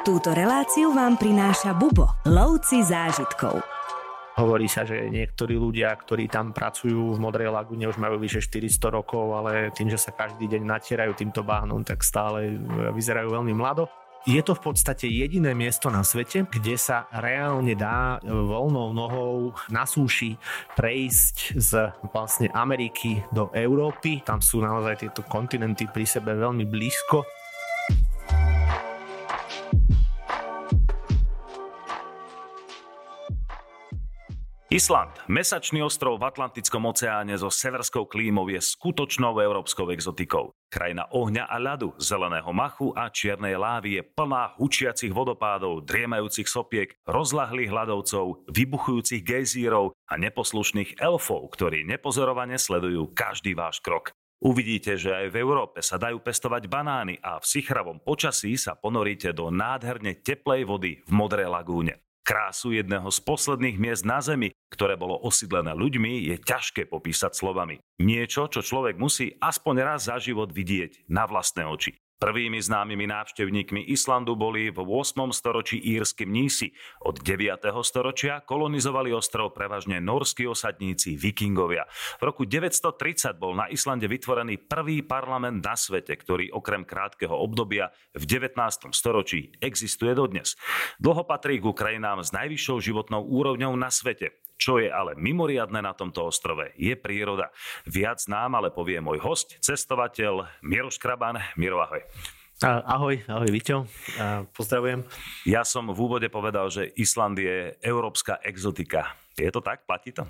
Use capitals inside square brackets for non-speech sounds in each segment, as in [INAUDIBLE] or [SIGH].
Túto reláciu vám prináša Bubo, lovci zážitkov. Hovorí sa, že niektorí ľudia, ktorí tam pracujú v Modrej lagune, už majú vyše 400 rokov, ale tým, že sa každý deň natierajú týmto bahnom, tak stále vyzerajú veľmi mlado. Je to v podstate jediné miesto na svete, kde sa reálne dá voľnou nohou na súši prejsť z vlastne Ameriky do Európy. Tam sú naozaj tieto kontinenty pri sebe veľmi blízko. Island, mesačný ostrov v Atlantickom oceáne so severskou klímou je skutočnou európskou exotikou. Krajina ohňa a ľadu, zeleného machu a čiernej lávy je plná hučiacich vodopádov, driemajúcich sopiek, rozlahlých hľadovcov, vybuchujúcich gejzírov a neposlušných elfov, ktorí nepozorovane sledujú každý váš krok. Uvidíte, že aj v Európe sa dajú pestovať banány a v sichravom počasí sa ponoríte do nádherne teplej vody v Modrej lagúne. Krásu jedného z posledných miest na Zemi, ktoré bolo osídlené ľuďmi, je ťažké popísať slovami. Niečo, čo človek musí aspoň raz za život vidieť na vlastné oči. Prvými známymi návštevníkmi Islandu boli v 8. storočí írsky mnísi. Od 9. storočia kolonizovali ostrov prevažne norskí osadníci, vikingovia. V roku 930 bol na Islande vytvorený prvý parlament na svete, ktorý okrem krátkeho obdobia v 19. storočí existuje dodnes. Dlho patrí k krajinám s najvyššou životnou úrovňou na svete. Čo je ale mimoriadne na tomto ostrove, je príroda. Viac nám ale povie môj host, cestovateľ Miro Škraban. Miro, ahoj. Ahoj, ahoj Viťo, pozdravujem. Ja som v úvode povedal, že Island je európska exotika. Je to tak? Platí to?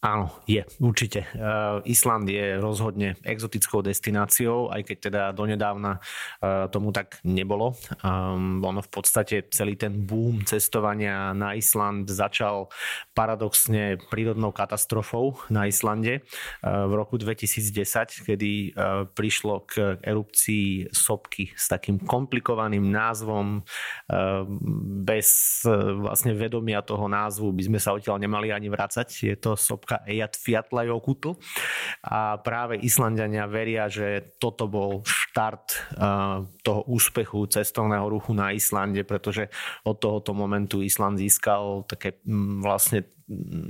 Áno, je, určite. Uh, Island je rozhodne exotickou destináciou, aj keď teda donedávna uh, tomu tak nebolo. Um, ono v podstate celý ten boom cestovania na Island začal paradoxne prírodnou katastrofou na Islande uh, v roku 2010, kedy prišlo k erupcii sopky s takým komplikovaným názvom. Bez vlastne vedomia toho názvu by sme sa odtiaľ nemali ani vracať. Je to sopka sopka Ejat Fiatlajokutl. A práve Islandiania veria, že toto bol štart toho úspechu cestovného ruchu na Islande, pretože od tohoto momentu Island získal také vlastne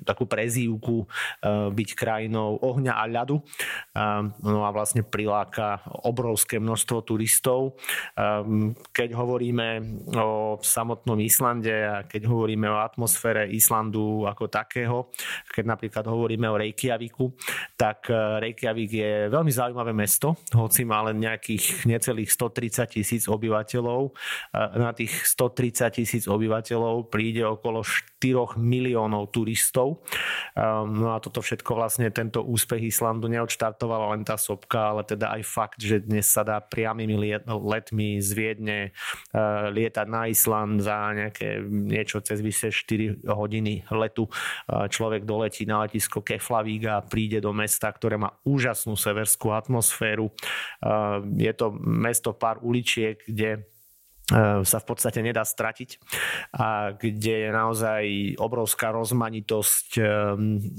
takú prezývku eh, byť krajinou ohňa a ľadu. Eh, no a vlastne priláka obrovské množstvo turistov. Eh, keď hovoríme o samotnom Islande a keď hovoríme o atmosfére Islandu ako takého, keď napríklad hovoríme o Reykjaviku, tak Reykjavik je veľmi zaujímavé mesto, hoci má len nejakých necelých 130 tisíc obyvateľov. Na tých 130 tisíc obyvateľov príde okolo 4 miliónov turistov turistov. Ehm, no a toto všetko vlastne tento úspech Islandu neodštartovala len tá sopka, ale teda aj fakt, že dnes sa dá priamými letmi z Viedne eh, lietať na Island za nejaké niečo cez vyše 4 hodiny letu. Eh, človek doletí na letisko Keflavík a príde do mesta, ktoré má úžasnú severskú atmosféru. Ehm, je to mesto pár uličiek, kde sa v podstate nedá stratiť. A kde je naozaj obrovská rozmanitosť e,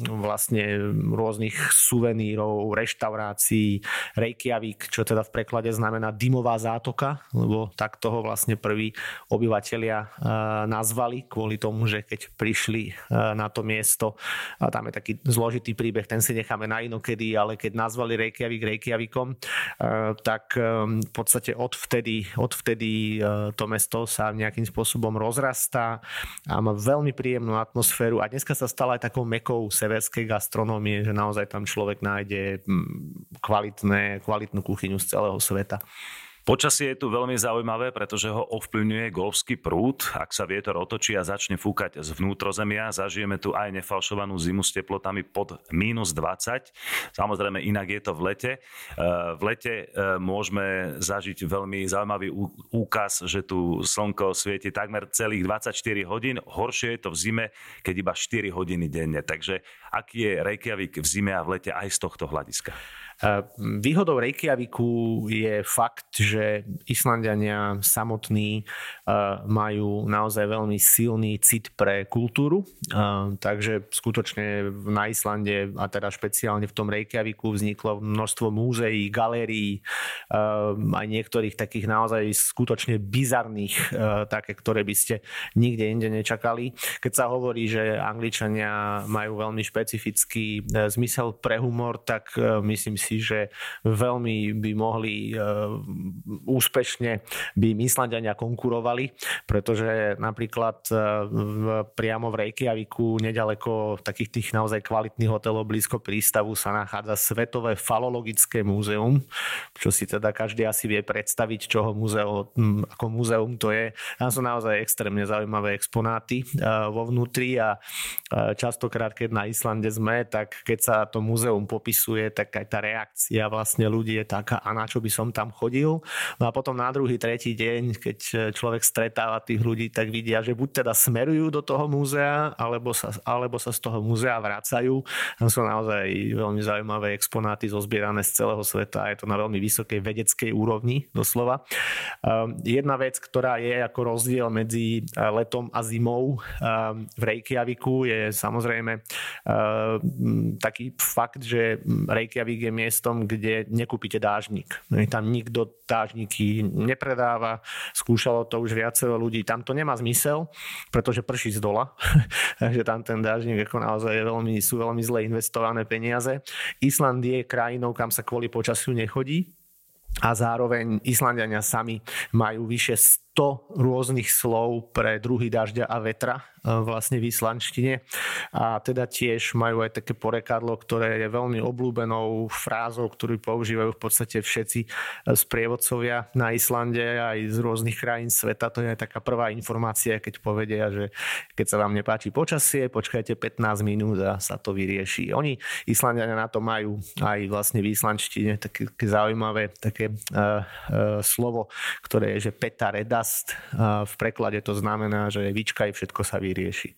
vlastne rôznych suvenírov, reštaurácií, Reykjavík, čo teda v preklade znamená dymová zátoka, lebo tak toho vlastne prví obyvateľia e, nazvali kvôli tomu, že keď prišli na to miesto, a tam je taký zložitý príbeh, ten si necháme na inokedy, ale keď nazvali Reykjavík Reykjavikom, tak v podstate odvtedy, odvtedy to mesto sa nejakým spôsobom rozrastá a má veľmi príjemnú atmosféru a dneska sa stala aj takou mekou severskej gastronómie, že naozaj tam človek nájde mm, kvalitné, kvalitnú kuchyňu z celého sveta. Počasie je tu veľmi zaujímavé, pretože ho ovplyvňuje golfský prúd. Ak sa vietor otočí a začne fúkať z vnútrozemia, zažijeme tu aj nefalšovanú zimu s teplotami pod minus 20. Samozrejme, inak je to v lete. E, v lete e, môžeme zažiť veľmi zaujímavý úkaz, že tu slnko svieti takmer celých 24 hodín. Horšie je to v zime, keď iba 4 hodiny denne. Takže aký je Reykjavík v zime a v lete aj z tohto hľadiska? Výhodou Reykjaviku je fakt, že Islandiania samotní majú naozaj veľmi silný cit pre kultúru, takže skutočne na Islande a teda špeciálne v tom Reykjaviku vzniklo množstvo múzeí, galérií, aj niektorých takých naozaj skutočne bizarných, také, ktoré by ste nikde inde nečakali. Keď sa hovorí, že Angličania majú veľmi špecifický e, zmysel pre humor, tak e, myslím si, že veľmi by mohli e, úspešne by Islandiania konkurovali, pretože napríklad priamo v Reykjaviku, nedaleko takých tých naozaj kvalitných hotelov blízko prístavu sa nachádza Svetové falologické múzeum, čo si teda každý asi vie predstaviť, čoho múzeo, ako múzeum to je. Tam sú naozaj extrémne zaujímavé exponáty vo vnútri a častokrát, keď na Islande sme, tak keď sa to múzeum popisuje, tak aj tá reakcia vlastne ľudí je taká, a na čo by som tam chodil. No a potom na druhý, tretí deň, keď človek stretáva tých ľudí, tak vidia, že buď teda smerujú do toho múzea, alebo sa, alebo sa z toho múzea vracajú. Tam sú naozaj veľmi zaujímavé exponáty zozbierané z celého sveta. Je to na veľmi vysokej vedeckej úrovni, doslova. Jedna vec, ktorá je ako rozdiel medzi letom a zimou v Reykjaviku je samozrejme taký fakt, že Reykjavik je miestom, kde nekúpite dážnik. Tam nikto dážniky nepredáva, skúšalo to už viacero ľudí. Tam to nemá zmysel, pretože prší z dola, [LAUGHS] takže tam ten dážnik ako naozaj je veľmi, sú veľmi zle investované peniaze. Island je krajinou, kam sa kvôli počasiu nechodí, a zároveň Islandiania sami majú vyše 100 rôznych slov pre druhy dažďa a vetra e, vlastne v islandštine a teda tiež majú aj také porekadlo, ktoré je veľmi obľúbenou frázou, ktorú používajú v podstate všetci e, sprievodcovia na Islande aj z rôznych krajín sveta. To je aj taká prvá informácia, keď povedia, že keď sa vám nepáči počasie, počkajte 15 minút a sa to vyrieši. Oni, Islandiania na to majú aj vlastne v islandštine také, také zaujímavé také uh, uh, slovo, ktoré je, že peta reda rast. V preklade to znamená, že vyčkaj, všetko sa vyrieši.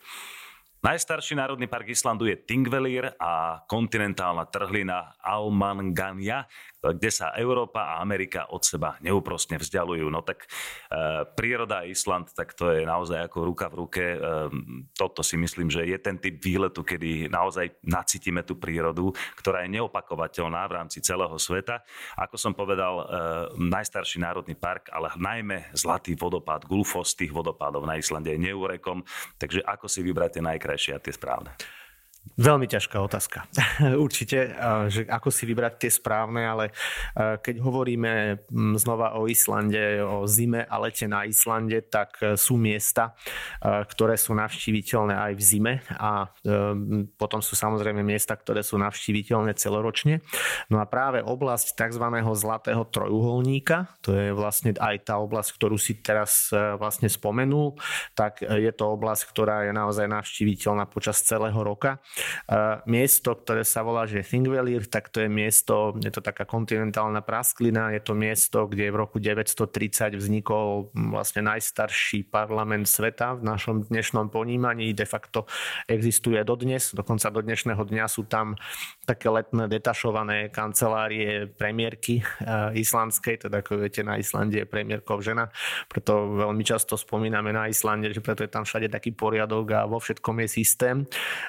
Najstarší národný park Islandu je Tingvellir a kontinentálna trhlina Almangania, kde sa Európa a Amerika od seba neúprostne vzdialujú. No tak e, príroda a Island, tak to je naozaj ako ruka v ruke. E, toto si myslím, že je ten typ výletu, kedy naozaj nacítime tú prírodu, ktorá je neopakovateľná v rámci celého sveta. Ako som povedal, e, najstarší národný park, ale najmä zlatý vodopád, Gulfos tých vodopádov na Islande je neúrekom. Takže ako si vybrať tie najkrajšie a tie správne? Veľmi ťažká otázka. [LAUGHS] Určite, že ako si vybrať tie správne, ale keď hovoríme znova o Islande, o zime a lete na Islande, tak e, sú miesta, ktoré sú navštíviteľné aj v zime a e, potom sú samozrejme miesta, ktoré sú navštíviteľné celoročne. No a práve oblasť tzv. zlatého trojuholníka, to je vlastne aj tá oblasť, ktorú si teraz e, vlastne spomenul, tak je to oblasť, ktorá je naozaj navštíviteľná počas celého roka Miesto, ktoré sa volá, že Thingvellir, tak to je miesto, je to taká kontinentálna prasklina, je to miesto, kde v roku 930 vznikol vlastne najstarší parlament sveta v našom dnešnom ponímaní, de facto existuje dodnes, dokonca do dnešného dňa sú tam také letné detašované kancelárie premiérky islandskej, teda ako viete, na Islande je premiérkov žena, preto veľmi často spomíname na Islande, že preto je tam všade taký poriadok a vo všetkom je systém.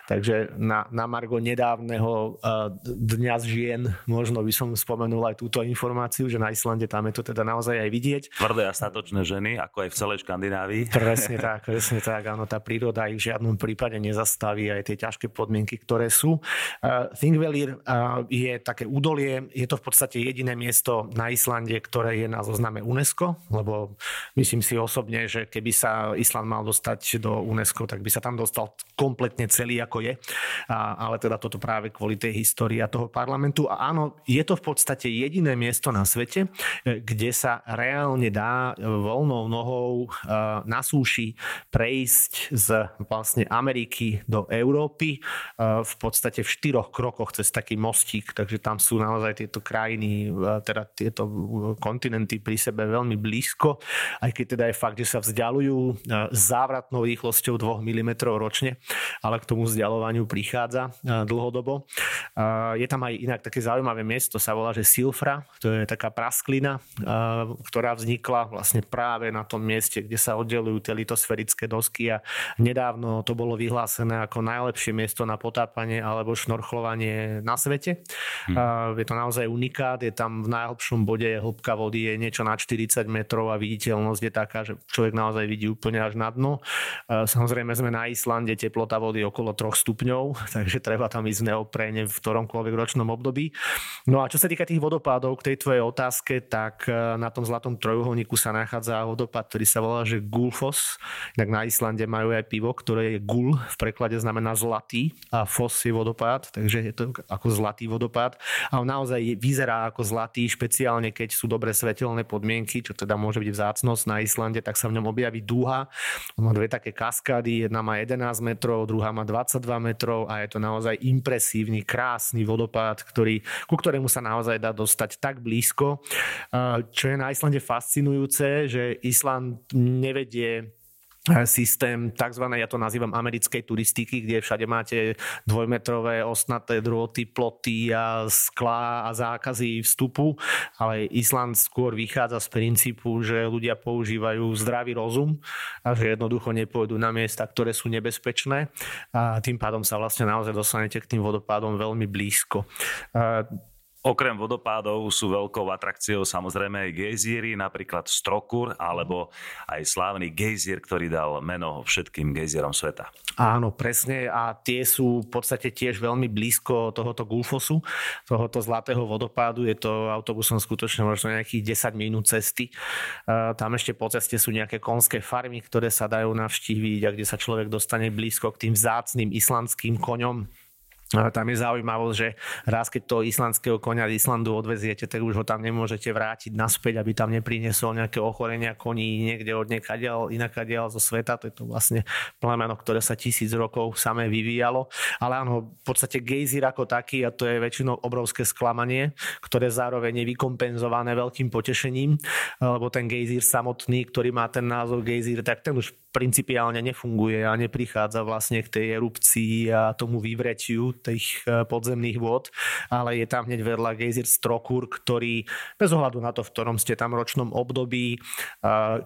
Takže na, na Margo nedávneho uh, Dňa žien, možno by som spomenul aj túto informáciu, že na Islande tam je to teda naozaj aj vidieť. Tvrdé a statočné ženy, ako aj v celej Škandinávii. Presne tak, presne tak, áno, tá príroda ich v žiadnom prípade nezastaví aj tie ťažké podmienky, ktoré sú. Uh, Thingvellir uh, je také údolie, je to v podstate jediné miesto na Islande, ktoré je na zozname UNESCO, lebo myslím si osobne, že keby sa Island mal dostať do UNESCO, tak by sa tam dostal kompletne celý ako je a, ale teda toto práve kvôli tej histórii a toho parlamentu. A áno, je to v podstate jediné miesto na svete, e, kde sa reálne dá voľnou nohou e, na súši prejsť z vlastne Ameriky do Európy e, v podstate v štyroch krokoch cez taký mostík, takže tam sú naozaj tieto krajiny, teda tieto kontinenty pri sebe veľmi blízko, aj keď teda je fakt, že sa vzdialujú závratnou rýchlosťou 2 mm ročne, ale k tomu vzdialovaniu prichádza dlhodobo. Je tam aj inak také zaujímavé miesto, sa volá, že Silfra, to je taká prasklina, ktorá vznikla vlastne práve na tom mieste, kde sa oddelujú tie litosferické dosky a nedávno to bolo vyhlásené ako najlepšie miesto na potápanie alebo šnorchlovanie na svete. Hm. Je to naozaj unikát, je tam v najhlbšom bode hĺbka vody je niečo na 40 metrov a viditeľnosť je taká, že človek naozaj vidí úplne až na dno. Samozrejme sme na Islande, teplota vody okolo 3 stupňov, [LAUGHS] takže treba tam ísť v neopréne v ktoromkoľvek ročnom období. No a čo sa týka tých vodopádov, k tej tvojej otázke, tak e, na tom zlatom trojuholníku sa nachádza vodopád, ktorý sa volá, že Gulfos. Tak na Islande majú aj pivo, ktoré je gul, v preklade znamená zlatý a fos je vodopád, takže je to ako zlatý vodopád. A on naozaj vyzerá ako zlatý, špeciálne keď sú dobre svetelné podmienky, čo teda môže byť vzácnosť na Islande, tak sa v ňom objaví dúha. On má dve také kaskády, jedna má 11 metrov, druhá má 22 metrov a je to naozaj impresívny, krásny vodopád, ktorý, ku ktorému sa naozaj dá dostať tak blízko. Čo je na Islande fascinujúce, že Island nevedie systém tzv. ja to nazývam americkej turistiky, kde všade máte dvojmetrové osnaté drôty, ploty a sklá a zákazy vstupu, ale Island skôr vychádza z princípu, že ľudia používajú zdravý rozum a že jednoducho nepôjdu na miesta, ktoré sú nebezpečné a tým pádom sa vlastne naozaj dostanete k tým vodopádom veľmi blízko. Okrem vodopádov sú veľkou atrakciou samozrejme aj gejzíry, napríklad Strokur, alebo aj slávny gejzír, ktorý dal meno všetkým gejzírom sveta. Áno, presne a tie sú v podstate tiež veľmi blízko tohoto Gulfosu, tohoto zlatého vodopádu. Je to autobusom skutočne možno nejakých 10 minút cesty. Tam ešte po ceste sú nejaké konské farmy, ktoré sa dajú navštíviť a kde sa človek dostane blízko k tým vzácným islandským koňom tam je zaujímavosť, že raz keď to islandského konia z Islandu odveziete, tak už ho tam nemôžete vrátiť naspäť, aby tam nepriniesol nejaké ochorenia koní niekde od nekadiaľ, inakadiaľ zo sveta. To je to vlastne plemeno, ktoré sa tisíc rokov samé vyvíjalo. Ale áno, v podstate gejzír ako taký, a to je väčšinou obrovské sklamanie, ktoré zároveň je vykompenzované veľkým potešením, lebo ten gejzír samotný, ktorý má ten názov gejzír, tak ten už principiálne nefunguje a neprichádza vlastne k tej erupcii a tomu vyvretiu tých e, podzemných vôd, ale je tam hneď vedľa gejzír Strokur, ktorý bez ohľadu na to, v ktorom ste tam ročnom období, e,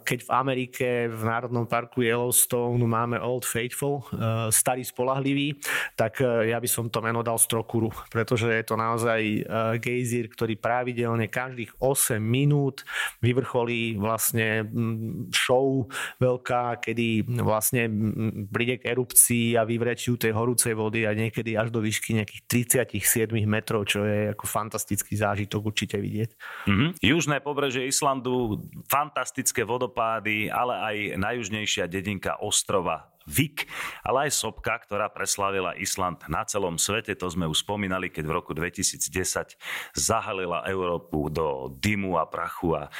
keď v Amerike v Národnom parku Yellowstone máme Old Faithful, e, starý spolahlivý, tak ja by som to meno dal Strokuru, pretože je to naozaj gejzír, ktorý pravidelne každých 8 minút vyvrcholí vlastne show veľká, keď kedy vlastne príde k erupcii a vyvrečiu tej horúcej vody a niekedy až do výšky nejakých 37 metrov, čo je ako fantastický zážitok určite vidieť. Mm-hmm. Južné pobrežie Islandu, fantastické vodopády, ale aj najjužnejšia dedinka ostrova Vik, ale aj sopka, ktorá preslavila Island na celom svete. To sme už spomínali, keď v roku 2010 zahalila Európu do dymu a prachu a e,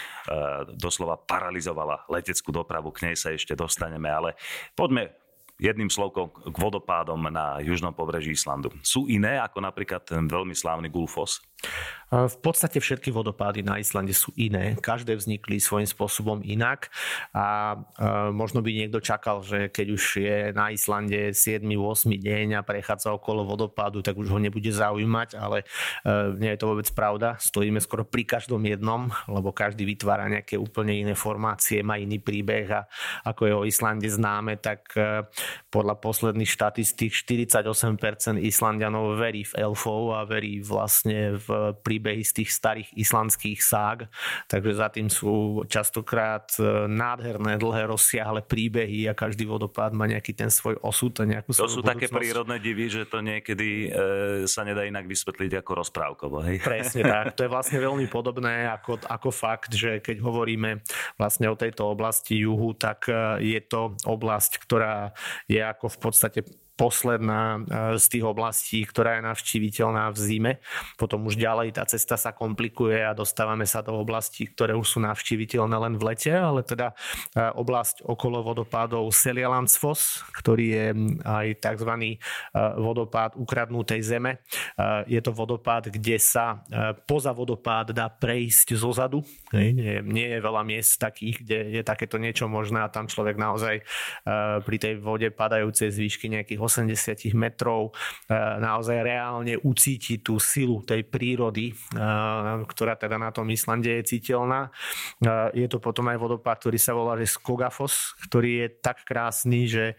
doslova paralizovala leteckú dopravu. K nej sa ešte dostaneme, ale poďme jedným slovkom k vodopádom na južnom pobreží Islandu. Sú iné ako napríklad ten veľmi slávny Gulfos? V podstate všetky vodopády na Islande sú iné. Každé vznikli svojím spôsobom inak a možno by niekto čakal, že keď už je na Islande 7. 8. deň a prechádza okolo vodopádu, tak už ho nebude zaujímať, ale nie je to vôbec pravda. Stojíme skoro pri každom jednom, lebo každý vytvára nejaké úplne iné formácie, má iný príbeh a ako je o Islande známe, tak podľa posledných štatistík 48% Islandianov verí v elfov a verí vlastne v príbehy z tých starých islandských ság, takže za tým sú častokrát e, nádherné, dlhé, rozsiahle príbehy a každý vodopád má nejaký ten svoj osud a nejakú To sú také prírodné divy, že to niekedy e, sa nedá inak vysvetliť ako rozprávkovo. Hej? Presne tak. [LAUGHS] To je vlastne veľmi podobné ako, ako fakt, že keď hovoríme vlastne o tejto oblasti juhu, tak e, je to oblasť, ktorá je ako v podstate posledná e, z tých oblastí, ktorá je navštíviteľná v zime. Potom už ďalej tá cesta sa komplikuje a dostávame sa do oblastí, ktoré už sú navštíviteľné len v lete, ale teda e, oblasť okolo vodopádov Selialandsfoss, ktorý je aj tzv. E, vodopád ukradnutej zeme. Je to vodopád, kde sa poza vodopád dá prejsť zo zadu. Nie, nie je veľa miest takých, kde je takéto niečo možné a tam človek naozaj pri tej vode padajúcej z výšky nejakých 80 metrov naozaj reálne ucíti tú silu tej prírody, ktorá teda na tom Islande je citeľná. Je to potom aj vodopád, ktorý sa volá že Skogafos, ktorý je tak krásny, že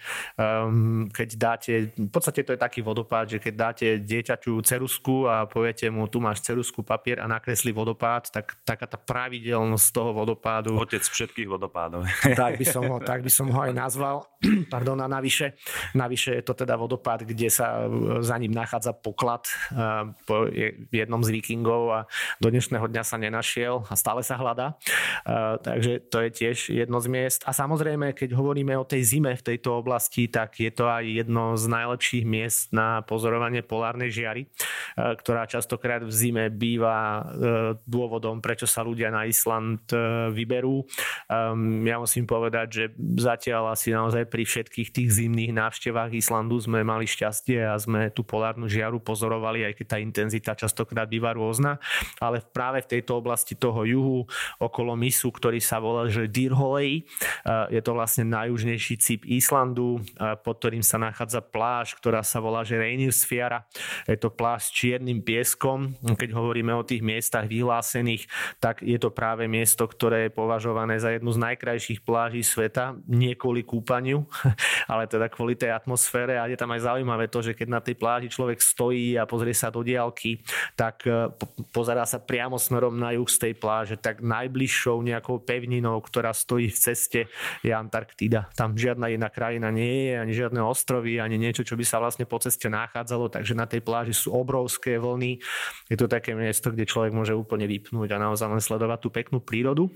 keď dáte, v podstate to je taký vodopád, že keď dáte dieťaťu cerusku a poviete mu, tu máš cerusku, papier a nakreslí vodopád, tak taká tá pravidelnosť toho vodopádu. Otec všetkých vodopádov. Tak by som ho, tak by som ho aj nazval. [CLEARS THROAT] Pardon, a navyše, navyše je to teda vodopád, kde sa za ním nachádza poklad uh, po jednom z vikingov a do dnešného dňa sa nenašiel a stále sa hľadá. Uh, takže to je tiež jedno z miest. A samozrejme, keď hovoríme o tej zime v tejto oblasti, tak je to aj jedno z najlepších miest na pozorovanie polárnej žiary, ktorá častokrát v zime býva dôvodom, prečo sa ľudia na Island vyberú. Um, ja musím povedať, že zatiaľ asi naozaj pri všetkých tých zimných návštevách Islandu sme mali šťastie a sme tú polárnu žiaru pozorovali, aj keď tá intenzita častokrát býva rôzna, ale práve v tejto oblasti toho juhu, okolo misu, ktorý sa volá že Dirholej, je to vlastne najjužnejší cíp Islandu, pod ktorým sa nachádza pláž, ktorá sa volá že Reinirsfjara. Je to pláž s čiernym pieskom. Keď hovoríme o tých miestach vyhlásených, tak je to práve miesto, ktoré je považované za jednu z najkrajších pláží sveta, nie kvôli kúpaniu, [LAUGHS] ale teda kvôli tej atmosfére a je tam aj zaujímavé to, že keď na tej pláži človek stojí a pozrie sa do diálky, tak e, pozerá sa priamo smerom na juh z tej pláže, tak najbližšou nejakou pevninou, ktorá stojí v ceste, je Antarktída. Tam žiadna iná krajina nie je, ani žiadne ostrovy, ani niečo, čo by sa vlastne po ceste nachádzalo, takže na tej pláži sú obrovské vlny. Je to také miesto, kde človek môže úplne vypnúť a naozaj len sledovať tú peknú prírodu.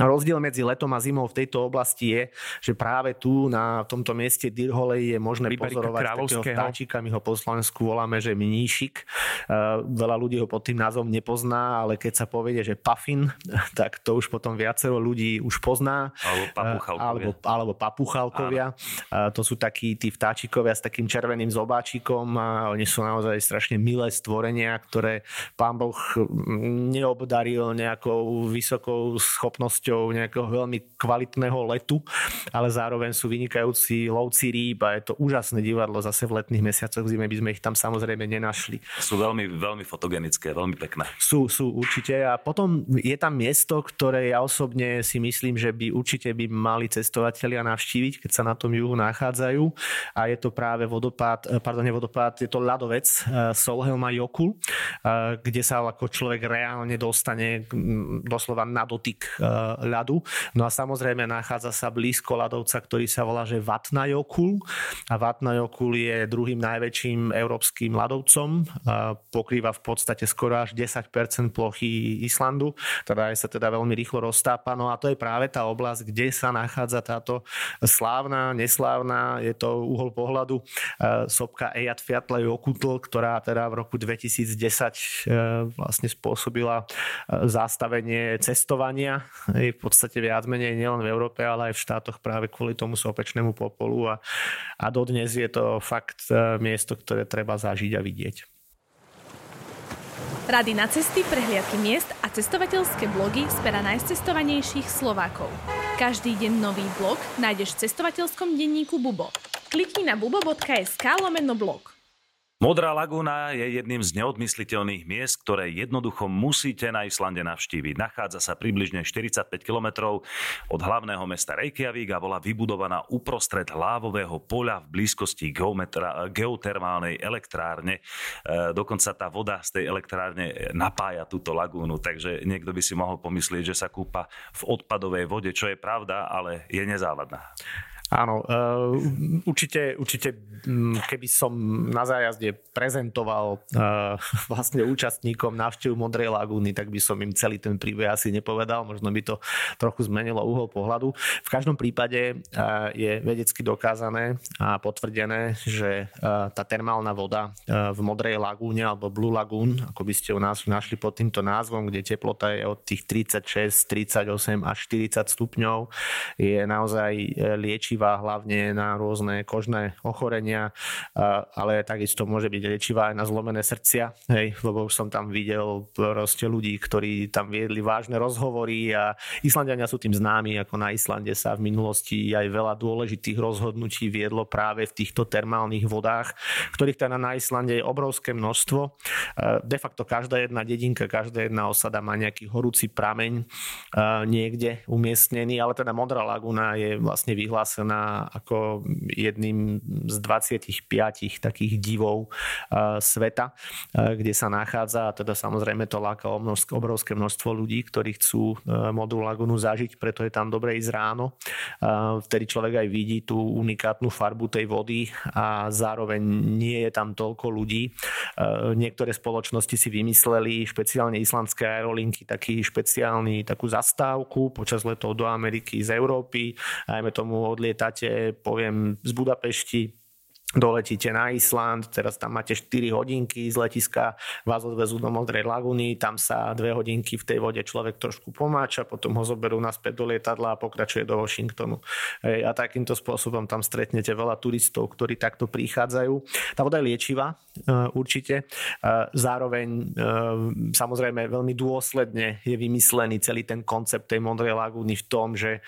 Rozdiel medzi letom a zimou v tejto oblasti je, že práve tu na tomto mieste Dirholej je možné Vybarika pozorovať takého vtáčika, my ho po Slovensku voláme, že mníšik. Uh, veľa ľudí ho pod tým názvom nepozná, ale keď sa povie, že pafin, [LAUGHS] tak to už potom viacero ľudí už pozná. Alebo papuchalkovia. Alebo, alebo papuchalkovia. Uh, to sú takí tí vtáčikovia s takým červeným zobáčikom a oni sú naozaj strašne milé stvorenia, ktoré pán Boh neobdaril nejakou vysokou schopnosťou súčasťou nejakého veľmi kvalitného letu, ale zároveň sú vynikajúci lovci rýb a je to úžasné divadlo zase v letných mesiacoch zime by sme ich tam samozrejme nenašli. Sú veľmi, veľmi fotogenické, veľmi pekné. Sú, sú určite a potom je tam miesto, ktoré ja osobne si myslím, že by určite by mali cestovatelia navštíviť, keď sa na tom juhu nachádzajú a je to práve vodopád, pardon, nie vodopád, je to ľadovec eh, Solhelma Jokul, eh, kde sa ako človek reálne dostane mm, doslova na dotyk eh, ľadu. No a samozrejme nachádza sa blízko ľadovca, ktorý sa volá že Vatnajokul. A Vatnajokul je druhým najväčším európskym ľadovcom. Pokrýva v podstate skoro až 10% plochy Islandu. Teda aj sa teda veľmi rýchlo roztápa. No a to je práve tá oblasť, kde sa nachádza táto slávna, neslávna, je to uhol pohľadu sopka Eyjafjallajökull, ktorá teda v roku 2010 e, vlastne spôsobila e, zastavenie cestovania v podstate viac menej nielen v Európe, ale aj v štátoch práve kvôli tomu sopečnému popolu a, a dodnes je to fakt e, miesto, ktoré treba zažiť a vidieť. Rady na cesty, prehliadky miest a cestovateľské blogy z pera najcestovanejších Slovákov. Každý deň nový blog nájdeš v cestovateľskom denníku Bubo. Klikni na bubo.sk lomeno blog. Modrá lagúna je jedným z neodmysliteľných miest, ktoré jednoducho musíte na Islande navštíviť. Nachádza sa približne 45 km od hlavného mesta Reykjavík a bola vybudovaná uprostred lávového poľa v blízkosti geometra, geotermálnej elektrárne. E, dokonca tá voda z tej elektrárne napája túto lagúnu, takže niekto by si mohol pomyslieť, že sa kúpa v odpadovej vode, čo je pravda, ale je nezávadná. Áno, uh, určite, určite, mm, keby som na zájazde prezentoval uh, [LAUGHS] vlastne účastníkom návštevu Modrej lagúny, tak by som im celý ten príbeh asi nepovedal, možno by to trochu zmenilo uhol pohľadu. V každom prípade uh, je vedecky dokázané a potvrdené, že uh, tá termálna voda uh, v Modrej lagúne alebo Blue Lagoon, ako by ste u nás našli pod týmto názvom, kde teplota je od tých 36, 38 až 40 stupňov, je naozaj liečivá liečivá hlavne na rôzne kožné ochorenia, ale takisto môže byť liečivá aj na zlomené srdcia, hej, lebo už som tam videl proste ľudí, ktorí tam viedli vážne rozhovory a Islandiania sú tým známi, ako na Islande sa v minulosti aj veľa dôležitých rozhodnutí viedlo práve v týchto termálnych vodách, ktorých teda na Islande je obrovské množstvo. De facto každá jedna dedinka, každá jedna osada má nejaký horúci prameň niekde umiestnený, ale teda Modrá laguna je vlastne vyhlásená ako jedným z 25 takých divov sveta, kde sa nachádza a teda samozrejme to láka obrovské množstvo ľudí, ktorí chcú Modrú lagunu zažiť, preto je tam dobre ísť ráno. Vtedy človek aj vidí tú unikátnu farbu tej vody a zároveň nie je tam toľko ľudí. Niektoré spoločnosti si vymysleli, špeciálne islandské aerolinky, taký špeciálny, takú zastávku počas letov do Ameriky z Európy. Ajme tomu odlietate, poviem, z Budapešti doletíte na Island, teraz tam máte 4 hodinky z letiska, vás odvezú do Modrej laguny, tam sa 2 hodinky v tej vode človek trošku pomáča, potom ho zoberú naspäť do lietadla a pokračuje do Washingtonu. A takýmto spôsobom tam stretnete veľa turistov, ktorí takto prichádzajú. Tá voda je liečivá, e, určite. E, zároveň e, samozrejme veľmi dôsledne je vymyslený celý ten koncept tej Modrej lagúny v tom, že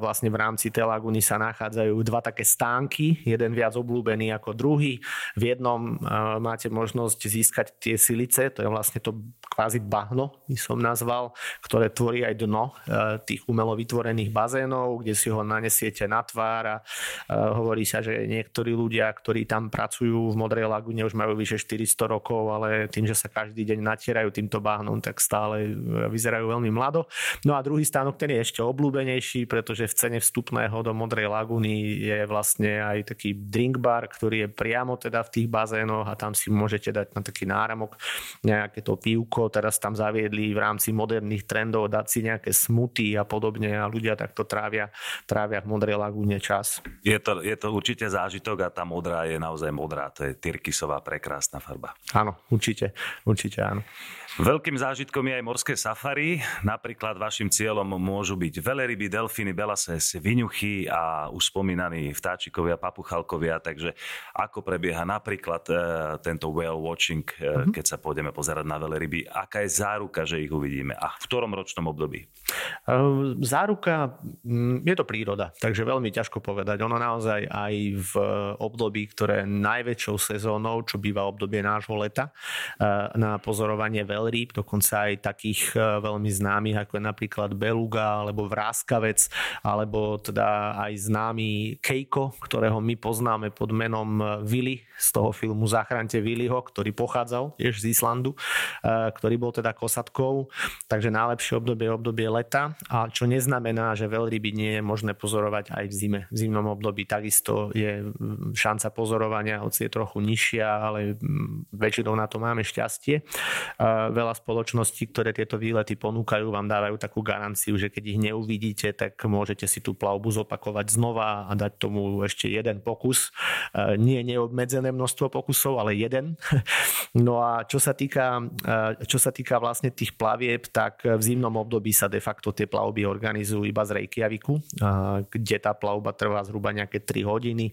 vlastne v rámci tej lagúny sa nachádzajú dva také stánky, jeden viac obľúbený obľúbený ako druhý. V jednom máte možnosť získať tie silice, to je vlastne to kvázi bahno, by som nazval, ktoré tvorí aj dno e, tých umelo vytvorených bazénov, kde si ho nanesiete na tvár a e, hovorí sa, že niektorí ľudia, ktorí tam pracujú v Modrej lagune už majú vyše 400 rokov, ale tým, že sa každý deň natierajú týmto bahnom, tak stále e, vyzerajú veľmi mlado. No a druhý stánok, ten je ešte obľúbenejší, pretože v cene vstupného do Modrej laguny je vlastne aj taký drink bar, ktorý je priamo teda v tých bazénoch a tam si môžete dať na taký náramok nejaké to pivko. Teraz tam zaviedli v rámci moderných trendov dať si nejaké smuty a podobne a ľudia takto trávia, trávia v Modrej lagúne čas. Je to, je to určite zážitok a tá modrá je naozaj modrá. To je tyrkisová prekrásna farba. Áno, určite, určite áno. Veľkým zážitkom je aj morské safari. Napríklad vašim cieľom môžu byť veleryby, delfíny, belases, viňuchy a už spomínaní vtáčikovia, papuchalkovia. Takže ako prebieha napríklad e, tento whale watching, e, uh-huh. keď sa pôjdeme pozerať na veleryby? Aká je záruka, že ich uvidíme? A v ktorom ročnom období? Uh, záruka, je to príroda, takže veľmi ťažko povedať. Ono naozaj aj v období, ktoré najväčšou sezónou, čo býva obdobie nášho leta, na pozorovanie veľrýb, dokonca aj takých e, veľmi známych, ako je napríklad beluga, alebo vráskavec, alebo teda aj známy Keiko, ktorého my poznáme pod menom Willy z toho filmu Zachránte Willyho, ktorý pochádzal tiež z Islandu, e, ktorý bol teda kosatkou. Takže najlepšie obdobie je obdobie leta, a čo neznamená, že veľryby nie je možné pozorovať aj v zime. V zimnom období takisto je šanca pozorovania, hoci je trochu nižšia, ale väčšinou na to máme šťastie. E, veľa spoločností, ktoré tieto výlety ponúkajú, vám dávajú takú garanciu, že keď ich neuvidíte, tak môžete si tú plavbu zopakovať znova a dať tomu ešte jeden pokus. E, nie neobmedzené množstvo pokusov, ale jeden. [LAUGHS] No a čo sa týka, e, čo sa týka vlastne tých plavieb, tak v zimnom období sa de facto tie plavby organizujú iba z Reykjaviku, e, kde tá plavba trvá zhruba nejaké 3 hodiny.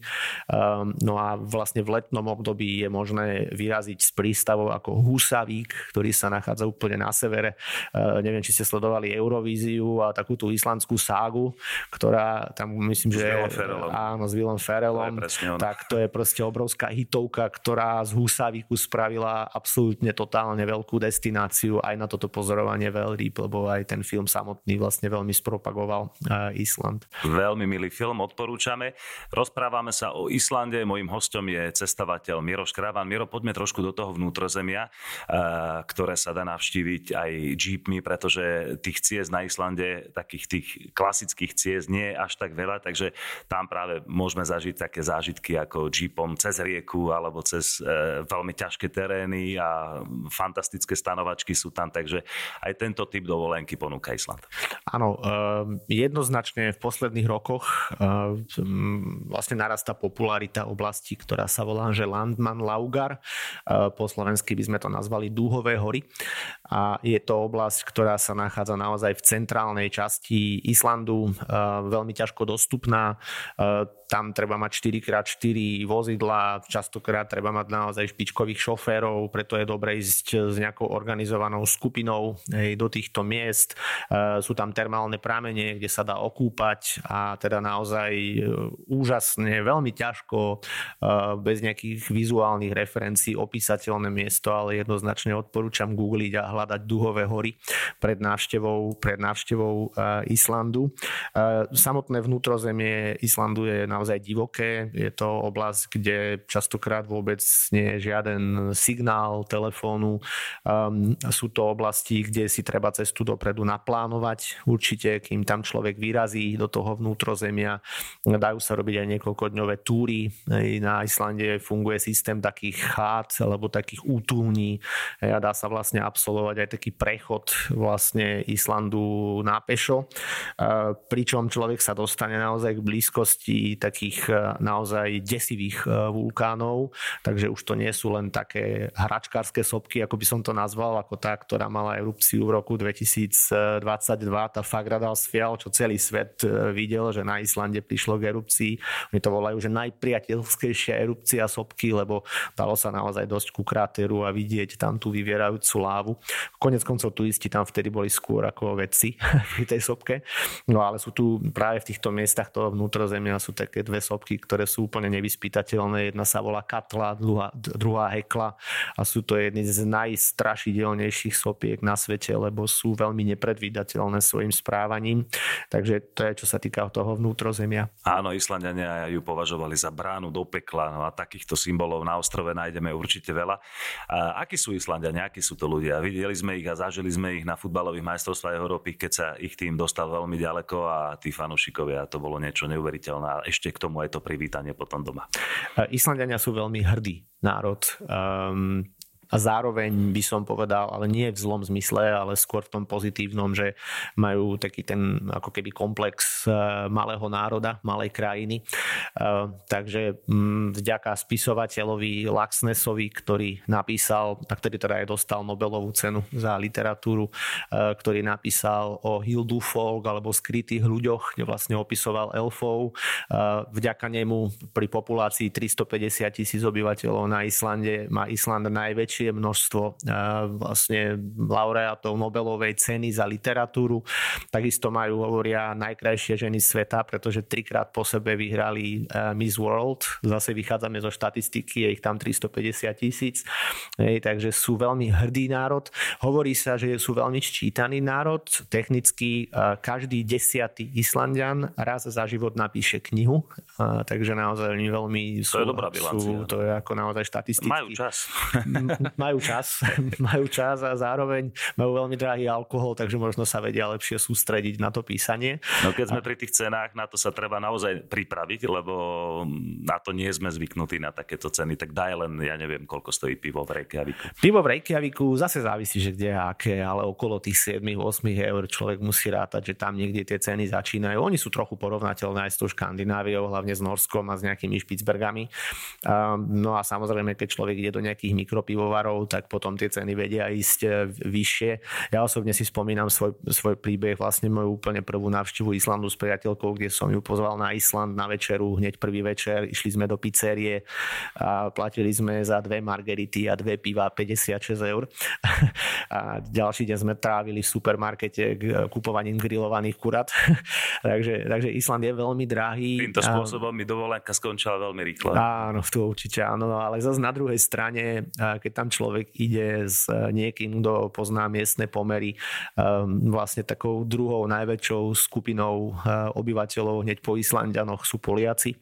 No a vlastne v letnom období je možné vyraziť z prístavov ako Husavík, ktorý sa nachádza úplne na severe. Neviem, či ste sledovali Eurovíziu a takú tú islandskú ságu, ktorá tam myslím, že... S áno, s Willem Ferelom. Tak to je proste obrovská hitovka, ktorá z Husavíku spravila absolútne totálne veľkú destináciu aj na toto pozorovanie veľrýb, lebo aj ten film samotný vlastne veľmi spropagoval uh, Island. Veľmi milý film, odporúčame. Rozprávame sa o Islande, mojim hostom je cestovateľ Miro Škravan. Miro, poďme trošku do toho vnútrozemia, uh, ktoré sa dá navštíviť aj jeepmi, pretože tých ciest na Islande, takých tých klasických ciest nie je až tak veľa, takže tam práve môžeme zažiť také zážitky ako jeepom cez rieku alebo cez e, veľmi ťažké terény a fantastické stanovačky sú tam, takže aj tento typ dovolenky ponúka Island. Áno, jednoznačne v posledných rokoch vlastne narastá popularita oblasti, ktorá sa volá, že Landman Laugar. Po slovensky by sme to nazvali Dúhové hory. A je to oblasť, ktorá sa nachádza naozaj v centrálnej časti Islandu, veľmi ťažko dostupná tam treba mať 4x4 vozidla, častokrát treba mať naozaj špičkových šoférov, preto je dobre ísť s nejakou organizovanou skupinou do týchto miest. E, sú tam termálne pramene, kde sa dá okúpať a teda naozaj e, úžasne, veľmi ťažko bez nejakých vizuálnych referencií opísateľné miesto, ale jednoznačne odporúčam googliť a hľadať duhové hory pred návštevou, pred návštevou Islandu. Samotné vnútrozemie Islandu je na naozaj divoké. Je to oblasť, kde častokrát vôbec nie je žiaden signál telefónu. Um, sú to oblasti, kde si treba cestu dopredu naplánovať určite, kým tam človek vyrazí do toho vnútrozemia. Dajú sa robiť aj niekoľkodňové túry. Na Islande funguje systém takých chát alebo takých útulní a dá sa vlastne absolvovať aj taký prechod vlastne Islandu na pešo, pričom človek sa dostane naozaj k blízkosti takých e, naozaj desivých e, vulkánov, takže už to nie sú len také hračkárske sopky, ako by som to nazval, ako tá, ktorá mala erupciu v roku 2022, tá Fagradalsfjall, čo celý svet e, videl, že na Islande prišlo k erupcii. Oni to volajú, že najpriateľskejšia erupcia sopky, lebo dalo sa naozaj dosť ku kráteru a vidieť tam tú vyvierajúcu lávu. Konec koncov turisti tam vtedy boli skôr ako vedci [LAUGHS] pri tej sopke. No ale sú tu práve v týchto miestach toho vnútrozemia sú také také dve sopky, ktoré sú úplne nevyspytateľné. Jedna sa volá Katla, druhá, druhá Hekla a sú to jedny z najstrašidelnejších sopiek na svete, lebo sú veľmi nepredvídateľné svojim správaním. Takže to je, čo sa týka toho vnútrozemia. Áno, Islandiania ju považovali za bránu do pekla no a takýchto symbolov na ostrove nájdeme určite veľa. A akí sú Islandiania, akí sú to ľudia? Videli sme ich a zažili sme ich na futbalových majstrovstvách Európy, keď sa ich tým dostal veľmi ďaleko a tí fanúšikovia, to bolo niečo neuveriteľné. A ešte k tomu aj to privítanie potom doma. Islandiania sú veľmi hrdý národ. Um, a zároveň by som povedal, ale nie v zlom zmysle, ale skôr v tom pozitívnom, že majú taký ten ako keby komplex e, malého národa, malej krajiny. E, takže mm, vďaka spisovateľovi Laxnesovi, ktorý napísal, a ktorý teda aj dostal Nobelovú cenu za literatúru, e, ktorý napísal o Hildu Folk alebo skrytých ľuďoch, kde vlastne opisoval elfov. Vďaka nemu pri populácii 350 tisíc obyvateľov na Islande má Island najväčší najväčšie množstvo vlastne laureátov Nobelovej ceny za literatúru. Takisto majú, hovoria, najkrajšie ženy sveta, pretože trikrát po sebe vyhrali Miss World. Zase vychádzame zo štatistiky, je ich tam 350 tisíc. Takže sú veľmi hrdý národ. Hovorí sa, že sú veľmi ščítaný národ. Technicky každý desiatý Islandian raz za život napíše knihu. Takže naozaj veľmi sú... To je dobrá bilancia. Sú, to je ako naozaj štatisticky. Majú čas. Majú čas, [LAUGHS] majú čas a zároveň majú veľmi drahý alkohol, takže možno sa vedia lepšie sústrediť na to písanie. No keď sme a... pri tých cenách, na to sa treba naozaj pripraviť, lebo na to nie sme zvyknutí na takéto ceny, tak daj len, ja neviem, koľko stojí pivo v Reykjaviku. Pivo v Reykjaviku zase závisí, že kde a aké, ale okolo tých 7-8 eur človek musí rátať, že tam niekde tie ceny začínajú. Oni sú trochu porovnateľné aj s tou Škandináviou, hlavne s Norskom a s nejakými Špicbergami. No a samozrejme, keď človek ide do nejakých mikropivovarov, tovarov, tak potom tie ceny vedia ísť e, vyššie. Ja osobne si spomínam svoj, svoj príbeh, vlastne moju úplne prvú návštevu Islandu s priateľkou, kde som ju pozval na Island na večeru, hneď prvý večer, išli sme do pizzerie a platili sme za dve margerity a dve piva 56 eur. [LAUGHS] a ďalší deň sme trávili v supermarkete kupovaním grillovaných kurat. [LAUGHS] takže, takže Island je veľmi drahý. Týmto spôsobom mi dovolenka skončila veľmi rýchlo. Áno, to určite áno, ale zase na druhej strane, keď tam človek ide s eh, niekým, kto pozná miestne pomery, ehm, vlastne takou druhou najväčšou skupinou eh, obyvateľov hneď po Islandianoch sú Poliaci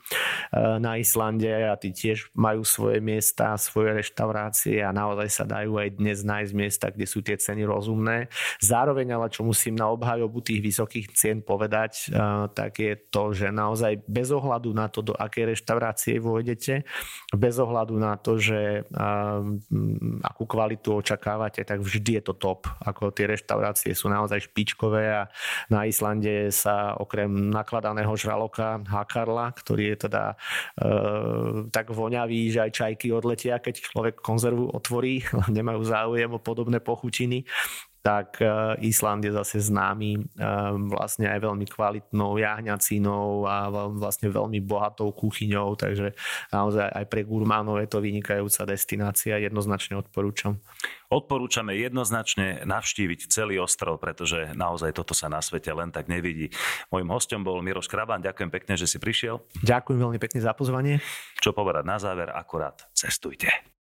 na Islande a tí tiež majú svoje miesta, svoje reštaurácie a naozaj sa dajú aj dnes nájsť miesta, kde sú tie ceny rozumné. Zároveň ale, čo musím na obhajobu tých vysokých cien povedať, tak je to, že naozaj bez ohľadu na to, do akej reštaurácie vôjdete, bez ohľadu na to, že akú kvalitu očakávate, tak vždy je to top. Ako tie reštaurácie sú naozaj špičkové a na Islande sa okrem nakladaného žraloka Hakarla, ktorý je teda e, tak voňavý, že aj čajky odletia, keď človek konzervu otvorí, [LAUGHS] nemajú záujem o podobné pochutiny, tak e, Island je zase známy e, vlastne aj veľmi kvalitnou jahňacinou a vlastne veľmi bohatou kuchyňou, takže naozaj aj pre gurmánov je to vynikajúca destinácia, jednoznačne odporúčam. Odporúčame jednoznačne navštíviť celý ostrov, pretože naozaj toto sa na svete len tak nevidí. Mojím hostom bol Miroš Krabán, ďakujem pekne, že si prišiel. Ďakujem veľmi pekne za pozvanie. Čo povedať na záver, akurát cestujte.